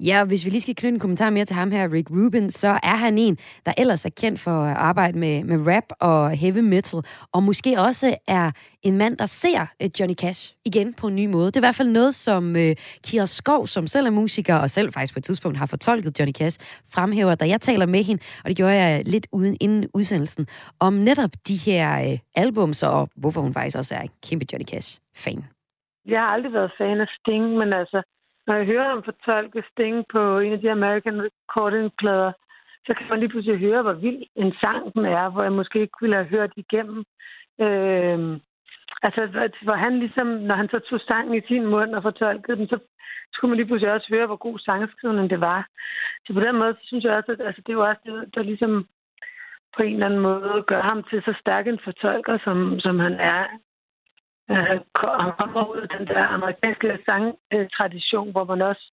Ja, og hvis vi lige skal knytte en kommentar mere til ham her, Rick Rubin, så er han en, der ellers er kendt for at arbejde med, med rap og heavy metal, og måske også er en mand, der ser øh, Johnny Cash igen på en ny måde. Det er i hvert fald noget, som øh, Kira Skov, som selv er musiker, og selv faktisk på et tidspunkt har fortolket Johnny Cash, fremhæver, da jeg taler med hende, og det gjorde jeg lidt uden inden udsendelsen, om netop de her øh, albums, og hvorfor hun faktisk også er en kæmpe Johnny Cash-fan. Jeg har aldrig været fan af Sting, men altså, når jeg hører ham fortolke Sting på en af de American Recording-plader, så kan man lige pludselig høre, hvor vild en sang den er, hvor jeg måske ikke ville have hørt igennem. Øh, altså, hvor han ligesom, når han så tog sangen i sin mund og fortolkede den, så skulle man lige pludselig også høre, hvor god sangskrivning det var. Så på den måde, så synes jeg også, at altså, det er jo også det, der ligesom på en eller anden måde gør ham til så stærk en fortolker, som, som han er. Øh, han kommer ud af den der amerikanske sangtradition, hvor man også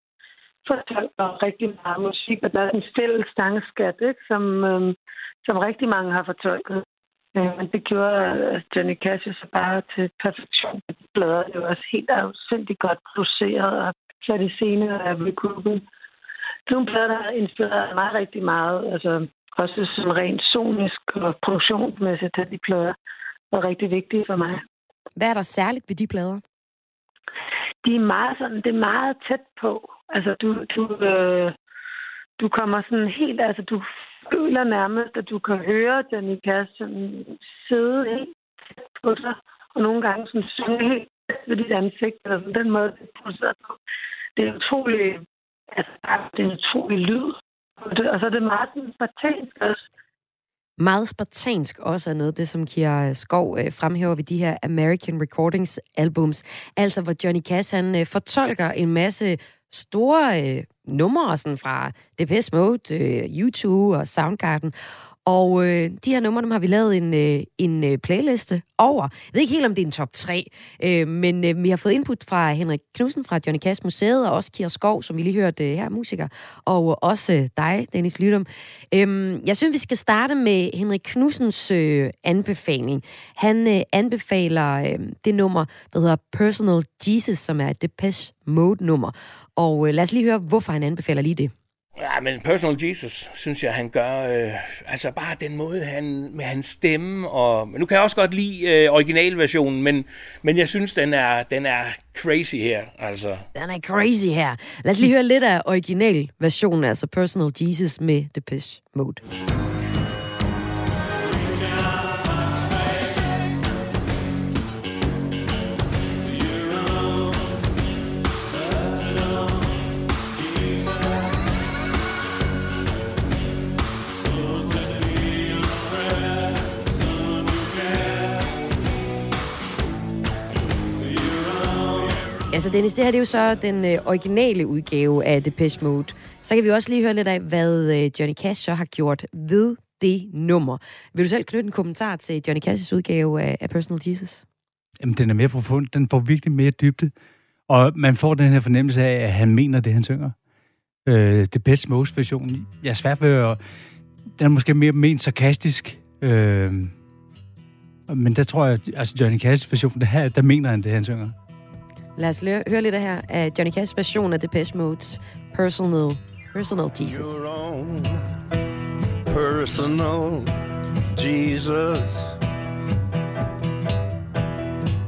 fortolker rigtig meget musik, og der er en stille sangskat, ikke? Som, øh, som rigtig mange har fortolket. Øh, men det gjorde øh, Johnny Cash så bare til perfektion. Blader. Det var også helt afsindigt godt produceret og sat i scene af Rick Det er nogle plader, der har inspireret mig rigtig meget. Altså, også sådan rent sonisk og produktionsmæssigt, at de plader var rigtig vigtige for mig. Hvad er der særligt ved de plader? De er meget sådan, det er meget tæt på. Altså, du, du, øh, du kommer sådan helt, altså, du føler nærmest, at du kan høre Johnny Cash sådan sidde helt tæt på sig, og nogle gange sådan synge helt tæt ved dit ansigt, eller sådan den måde, det producerer på. Det er utrolig, altså, det er en utrolig lyd. Og så er det meget sådan spartansk også meget spartansk også er noget, det som Kira øh, Skov øh, fremhæver ved de her American Recordings albums. Altså, hvor Johnny Cash, han øh, fortolker en masse store øh, numre sådan fra Depeche Mode, øh, U2 og Soundgarden. Og øh, de her numre, dem har vi lavet en, øh, en øh, playliste over. Jeg ved ikke helt, om det er en top 3, øh, men øh, vi har fået input fra Henrik Knudsen fra Johnny Cash Museet, og også Kier Skov, som vi lige hørte øh, her, musiker, og også øh, dig, Dennis Lydum. Øh, jeg synes, vi skal starte med Henrik Knudsens øh, anbefaling. Han øh, anbefaler øh, det nummer, der hedder Personal Jesus, som er et Depeche Mode-nummer. Og øh, lad os lige høre, hvorfor han anbefaler lige det. Ja, men Personal Jesus, synes jeg, han gør, øh, altså bare den måde, han, med hans stemme, og nu kan jeg også godt lide øh, originalversionen, men, men jeg synes, den er, den er crazy her, altså. Den er crazy her. Lad os lige høre lidt af originalversionen, altså Personal Jesus med Depeche Mode. Altså Dennis, det her det er jo så den øh, originale udgave af Depeche Mode. Så kan vi også lige høre lidt af, hvad øh, Johnny Cash så har gjort ved det nummer. Vil du selv knytte en kommentar til Johnny Cash's udgave af, af Personal Jesus? Jamen, den er mere profund. Den får virkelig mere dybde. Og man får den her fornemmelse af, at han mener det, han synger. Øh, Depeche Mode version. Jeg er svært ved at... Den er måske mere ment sarkastisk. Øh, men der tror jeg, altså Johnny Cash version, der, der mener han det, han synger. Lad os lø- høre lidt af her af Johnny Cash version af Depeche Mode's Personal, Personal Jesus. Your own personal Jesus.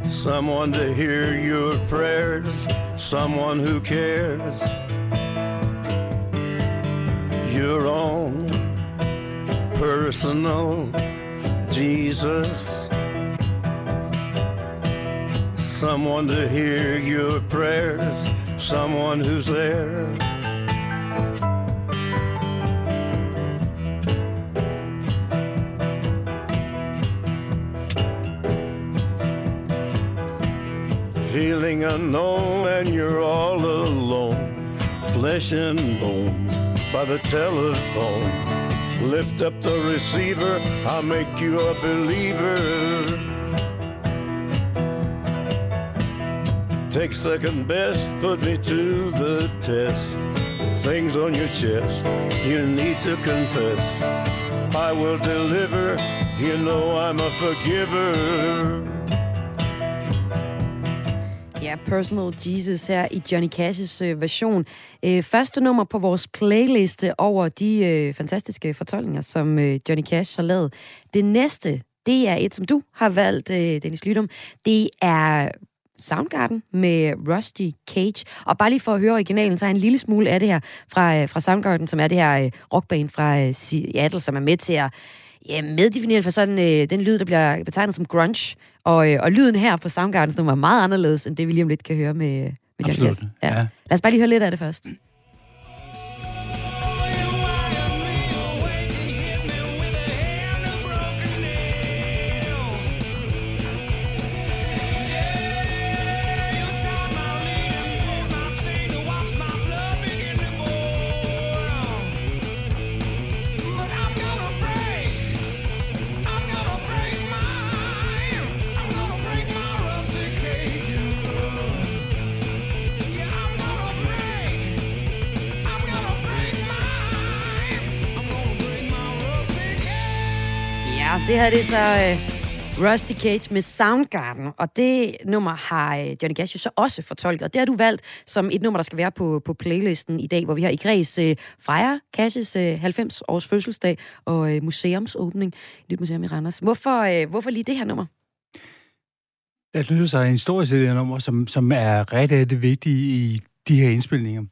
Someone to hear your prayers, someone who cares. Your own personal Jesus. Someone to hear your prayers, someone who's there. Feeling unknown and you're all alone, flesh and bone by the telephone. Lift up the receiver, I'll make you a believer. Take second best, put me to the test. Things on your chest, you need to confess. I will deliver, you know I'm a forgiver. Ja, Personal Jesus her i Johnny Cash's øh, version. Øh, første nummer på vores playliste over de øh, fantastiske fortolkninger, som øh, Johnny Cash har lavet. Det næste, det er et, som du har valgt, øh, Dennis Lydum. Det er Soundgarden med Rusty Cage. Og bare lige for at høre originalen, så er en lille smule af det her fra, øh, fra Soundgarden, som er det her øh, rockband fra øh, Seattle, som er med til at ja, meddefinere for sådan øh, den lyd, der bliver betegnet som grunge. Og, øh, og lyden her på Soundgardens nummer er meget anderledes, end det vi lige om lidt kan høre med, med Johnny Absolut. Ja. ja. Lad os bare lige høre lidt af det først. Ja, her det er så øh, Rusty Cage med Soundgarden, og det nummer har øh, Johnny Cash jo så også fortolket, og det har du valgt som et nummer, der skal være på, på playlisten i dag, hvor vi har i Græs øh, fejrer Cashes øh, 90-års fødselsdag og øh, museumsåbning i Nyt Museum i Randers. Hvorfor, øh, hvorfor lige det her nummer? Der lyder sig en historisk det her nummer, som, som er ret det vigtige i de her indspilninger.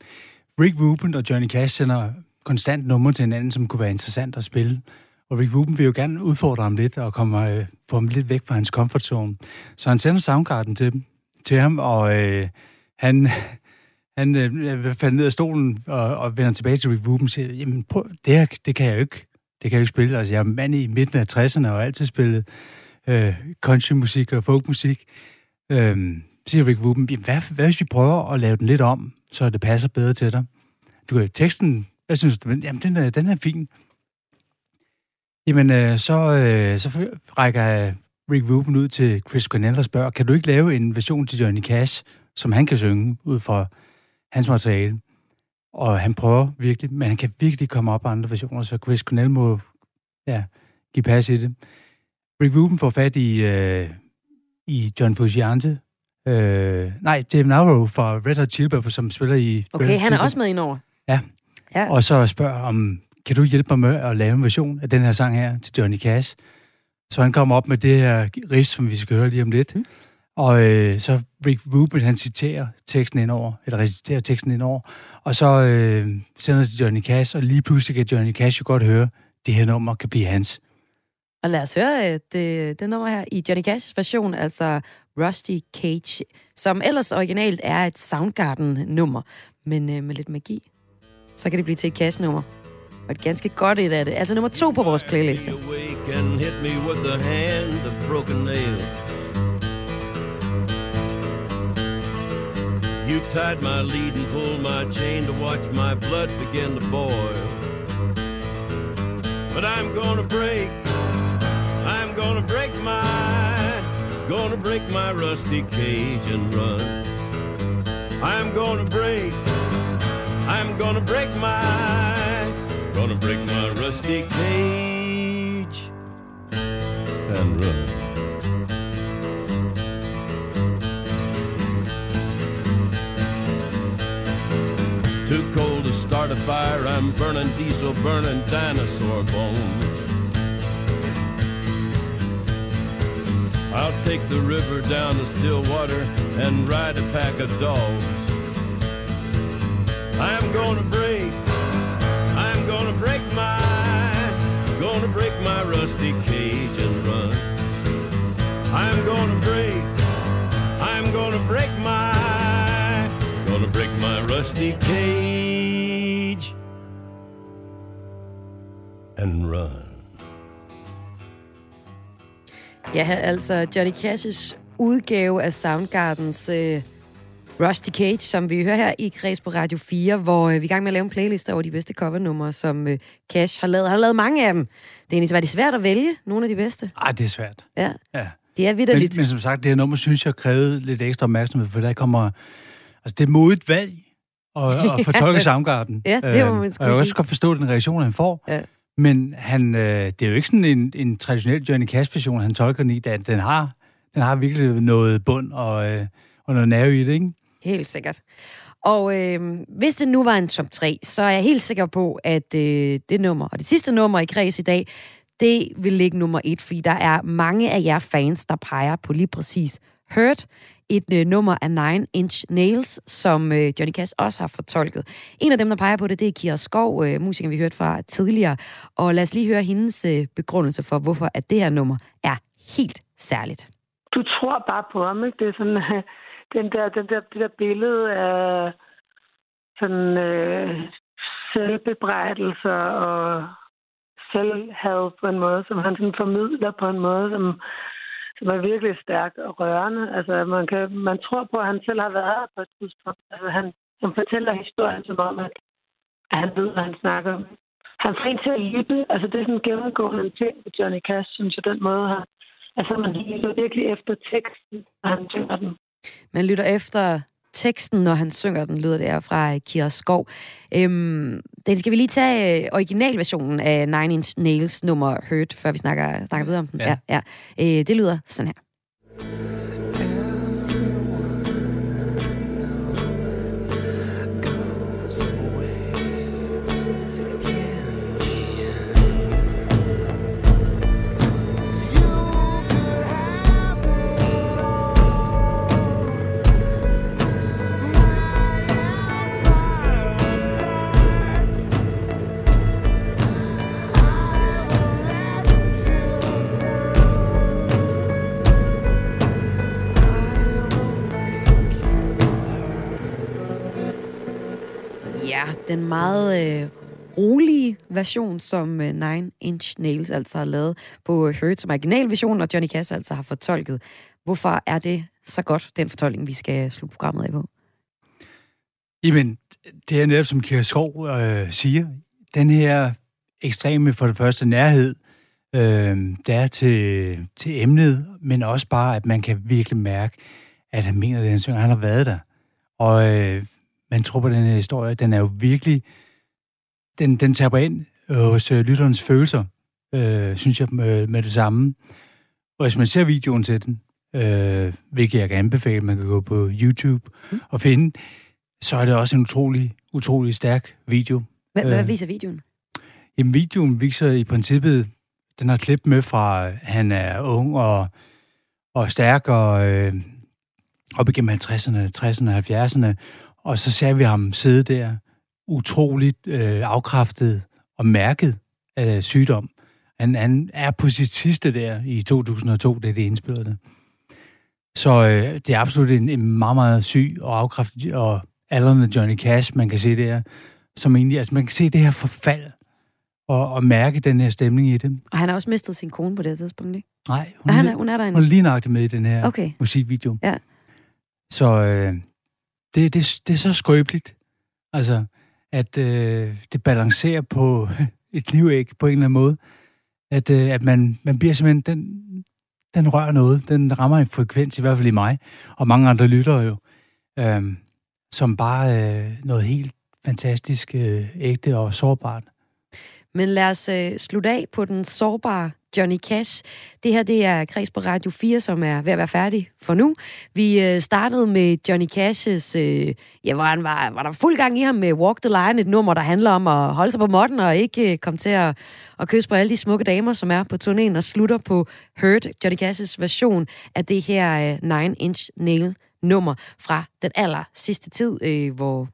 Rick Rubin og Johnny Cash sender konstant numre til hinanden, som kunne være interessant at spille. Og Rick Rubin vil jo gerne udfordre ham lidt og komme, øh, få ham lidt væk fra hans comfort zone. Så han sender Soundgarden til, til ham, og øh, han, han øh, falder ned af stolen og, og vender tilbage til Rick Rubin og siger, jamen prøv, det her, det kan jeg jo ikke. Det kan jeg jo ikke spille. Altså, jeg er mand i midten af 60'erne og har altid spillet øh, countrymusik og folkmusik. Øh, siger Rick Rubin, jamen, hvad, hvad hvis vi prøver at lave den lidt om, så det passer bedre til dig? Du kan teksten, hvad synes du? Jamen, den er, den er fin. Jamen, øh, så, øh, så rækker Rick Rubin ud til Chris Cornell og spørger, kan du ikke lave en version til Johnny Cash, som han kan synge ud fra hans materiale? Og han prøver virkelig, men han kan virkelig komme op på andre versioner, så Chris Cornell må ja, give pas i det. Rick Rubin får fat i, øh, i John Frusciante. Øh, nej, Dave Navarro fra Red Hot Chili Peppers, som spiller i... Red Okay, Hot han er også med indover. Ja, Ja. og så spørger om, kan du hjælpe mig med at lave en version af den her sang her til Johnny Cash? Så han kommer op med det her riff, som vi skal høre lige om lidt. Mm. Og øh, så Rick Rubin, han citerer teksten indover, eller reciterer teksten indover, og så øh, sender det til Johnny Cash, og lige pludselig kan Johnny Cash jo godt høre, at det her nummer kan blive hans. Og lad os høre øh, det, det nummer her i Johnny Cash's version, altså Rusty Cage, som ellers originalt er et Soundgarden-nummer, men øh, med lidt magi. Så kan det blive til et Cash-nummer. Og et ganske godt et af det. Altså nummer to på vores playliste. You tied my lead and pulled my chain to watch my blood begin to boil. But I'm gonna break, I'm gonna break my, gonna break my rusty cage and run. I'm gonna break, I'm gonna break my, gonna break my rusty cage and run. Too cold to start a fire, I'm burning diesel, burning dinosaur bones. I'll take the river down to Stillwater and ride a pack of dogs. I'm gonna break, break my, gonna break my rusty cage and run. I'm gonna break, I'm gonna break my, gonna break my rusty cage and run. Ja, er altså Johnny Cash's udgave af Soundgardens øh, Rusty Cage, som vi hører her i Kreds på Radio 4, hvor øh, vi er i gang med at lave en playlist over de bedste covernumre, som øh, Cash har lavet. Han har lavet mange af dem. Det er var det svært at vælge nogle af de bedste. Ej, det er svært. Ja, Ja. det er Men, vidderligt. men som sagt, det her nummer synes jeg krævede lidt ekstra opmærksomhed, for der kommer... Altså, det er modigt valg at, at fortolke Soundgarden. Ja, det må man sgu Og jeg kan også godt forstå den reaktion, han får. Ja. Men han, øh, det er jo ikke sådan en, en traditionel Johnny Cash-version, han tolker den i. Den, den, har, den har virkelig noget bund og, øh, og noget nerve i det, ikke? Helt sikkert. Og øh, hvis det nu var en top 3, så er jeg helt sikker på, at øh, det nummer, og det sidste nummer i kreds i dag, det vil ligge nummer 1, fordi der er mange af jer fans, der peger på lige præcis Hurt, et øh, nummer af Nine Inch Nails, som øh, Johnny Cash også har fortolket. En af dem, der peger på det, det er Kira Skov, øh, musikeren vi hørte fra tidligere. Og lad os lige høre hendes øh, begrundelse for, hvorfor at det her nummer er helt særligt. du tror bare på ham, ikke? Det er sådan, den der, den der, det der billede af sådan øh, selvbebrejdelser og selvhad på en måde, som han sådan formidler på en måde, som, som er virkelig stærk og rørende. Altså, man, kan, man tror på, at han selv har været her på et tidspunkt. Altså, han, som fortæller historien som om, at, han ved, hvad han snakker om. Han får en til at lytte. Altså, det er sådan en gennemgående ting med Johnny Cash, synes jeg, den måde her. Altså, man lytter virkelig efter teksten, når han synger den. Man lytter efter teksten, når han synger den, lyder det her fra Kira Skov. Øhm, den skal vi lige tage øh, originalversionen af Nine Inch Nails nummer Hurt, før vi snakker, snakker videre om den. Ja. ja. Øh, det lyder sådan her. Den meget øh, rolige version, som øh, Nine Inch Nails altså har lavet på øh, Hurt som originalversion, og Johnny Cash altså har fortolket. Hvorfor er det så godt, den fortolkning, vi skal slutte programmet af på? Jamen, det er netop, som Kjær Skov øh, siger, den her ekstreme, for det første, nærhed, øh, der er til, til emnet, men også bare, at man kan virkelig mærke, at han mener det, han synger. Han har været der. Og øh, man tror på den her historie, den er jo virkelig, den, den taber ind øh, hos øh, lytterens følelser, øh, synes jeg, med, med det samme. Og hvis man ser videoen til den, øh, hvilket jeg kan anbefale, man kan gå på YouTube og finde, så er det også en utrolig, utrolig stærk video. Hvad, hvad Øh. viser videoen? Jamen, videoen viser i princippet, den har klip med fra, han er ung og, og stærk og øh, op igennem 50'erne, 60'erne, 70'erne. Og så ser vi ham sidde der, utroligt øh, afkræftet og mærket af sygdom. Han, han er på sit sidste der i 2002, det er det indspillede. Så øh, det er absolut en, en meget, meget syg og afkræftet og aldrende Johnny Cash, man kan se der, som egentlig, altså man kan se det her forfald og, og mærke den her stemning i det. Og han har også mistet sin kone på det tidspunkt, ikke? Nej, hun, Og han er, hun er der hun endnu. er lige nøjagtigt med i den her Okay. musikvideo. Ja. Så øh, det, det, det er så skrøbeligt, altså, at øh, det balancerer på et knivæg på en eller anden måde. At, øh, at man, man bliver simpelthen, den, den rører noget, den rammer en frekvens, i hvert fald i mig, og mange andre lyttere jo, øh, som bare øh, noget helt fantastisk, øh, ægte og sårbart. Men lad os øh, slutte af på den sårbare Johnny Cash. Det her det er Kreds på Radio 4, som er ved at være færdig for nu. Vi øh, startede med Johnny Cash's, øh, ja, hvor han var, var der fuld gang i ham med Walk the Line, et nummer, der handler om at holde sig på måtten og ikke øh, komme til at, at kysse på alle de smukke damer, som er på turnéen, og slutter på Hurt, Johnny Cash's version af det her øh, Nine Inch Nail nummer fra den aller sidste tid, øh, hvor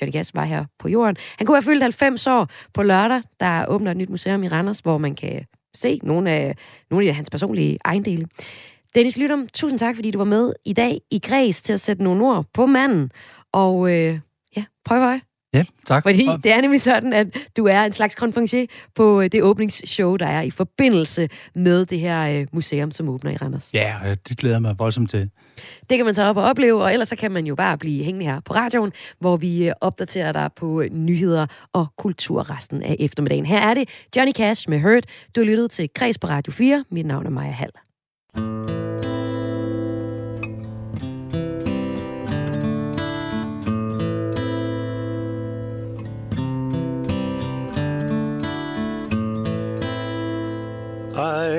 Johnny Cash var her på jorden. Han kunne have fyldt 90 år på lørdag. Der åbner et nyt museum i Randers, hvor man kan se nogle af, nogle af hans personlige ejendele. Dennis Lyttom, tusind tak, fordi du var med i dag i Græs til at sætte nogle ord på manden. Og øh, ja, prøv høj. Ja, tak. Fordi Og- det er nemlig sådan, at du er en slags konferencier på øh, det åbningsshow, der er i forbindelse med det her øh, museum, som åbner i Randers. Ja, øh, det glæder mig voldsomt til. Det kan man tage op og opleve, og ellers så kan man jo bare blive hængende her på radioen, hvor vi opdaterer dig på nyheder og kultur resten af eftermiddagen. Her er det Johnny Cash med Hurt. Du har lyttet til Kreds på Radio 4. Mit navn er Maja Hall.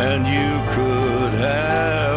And you could have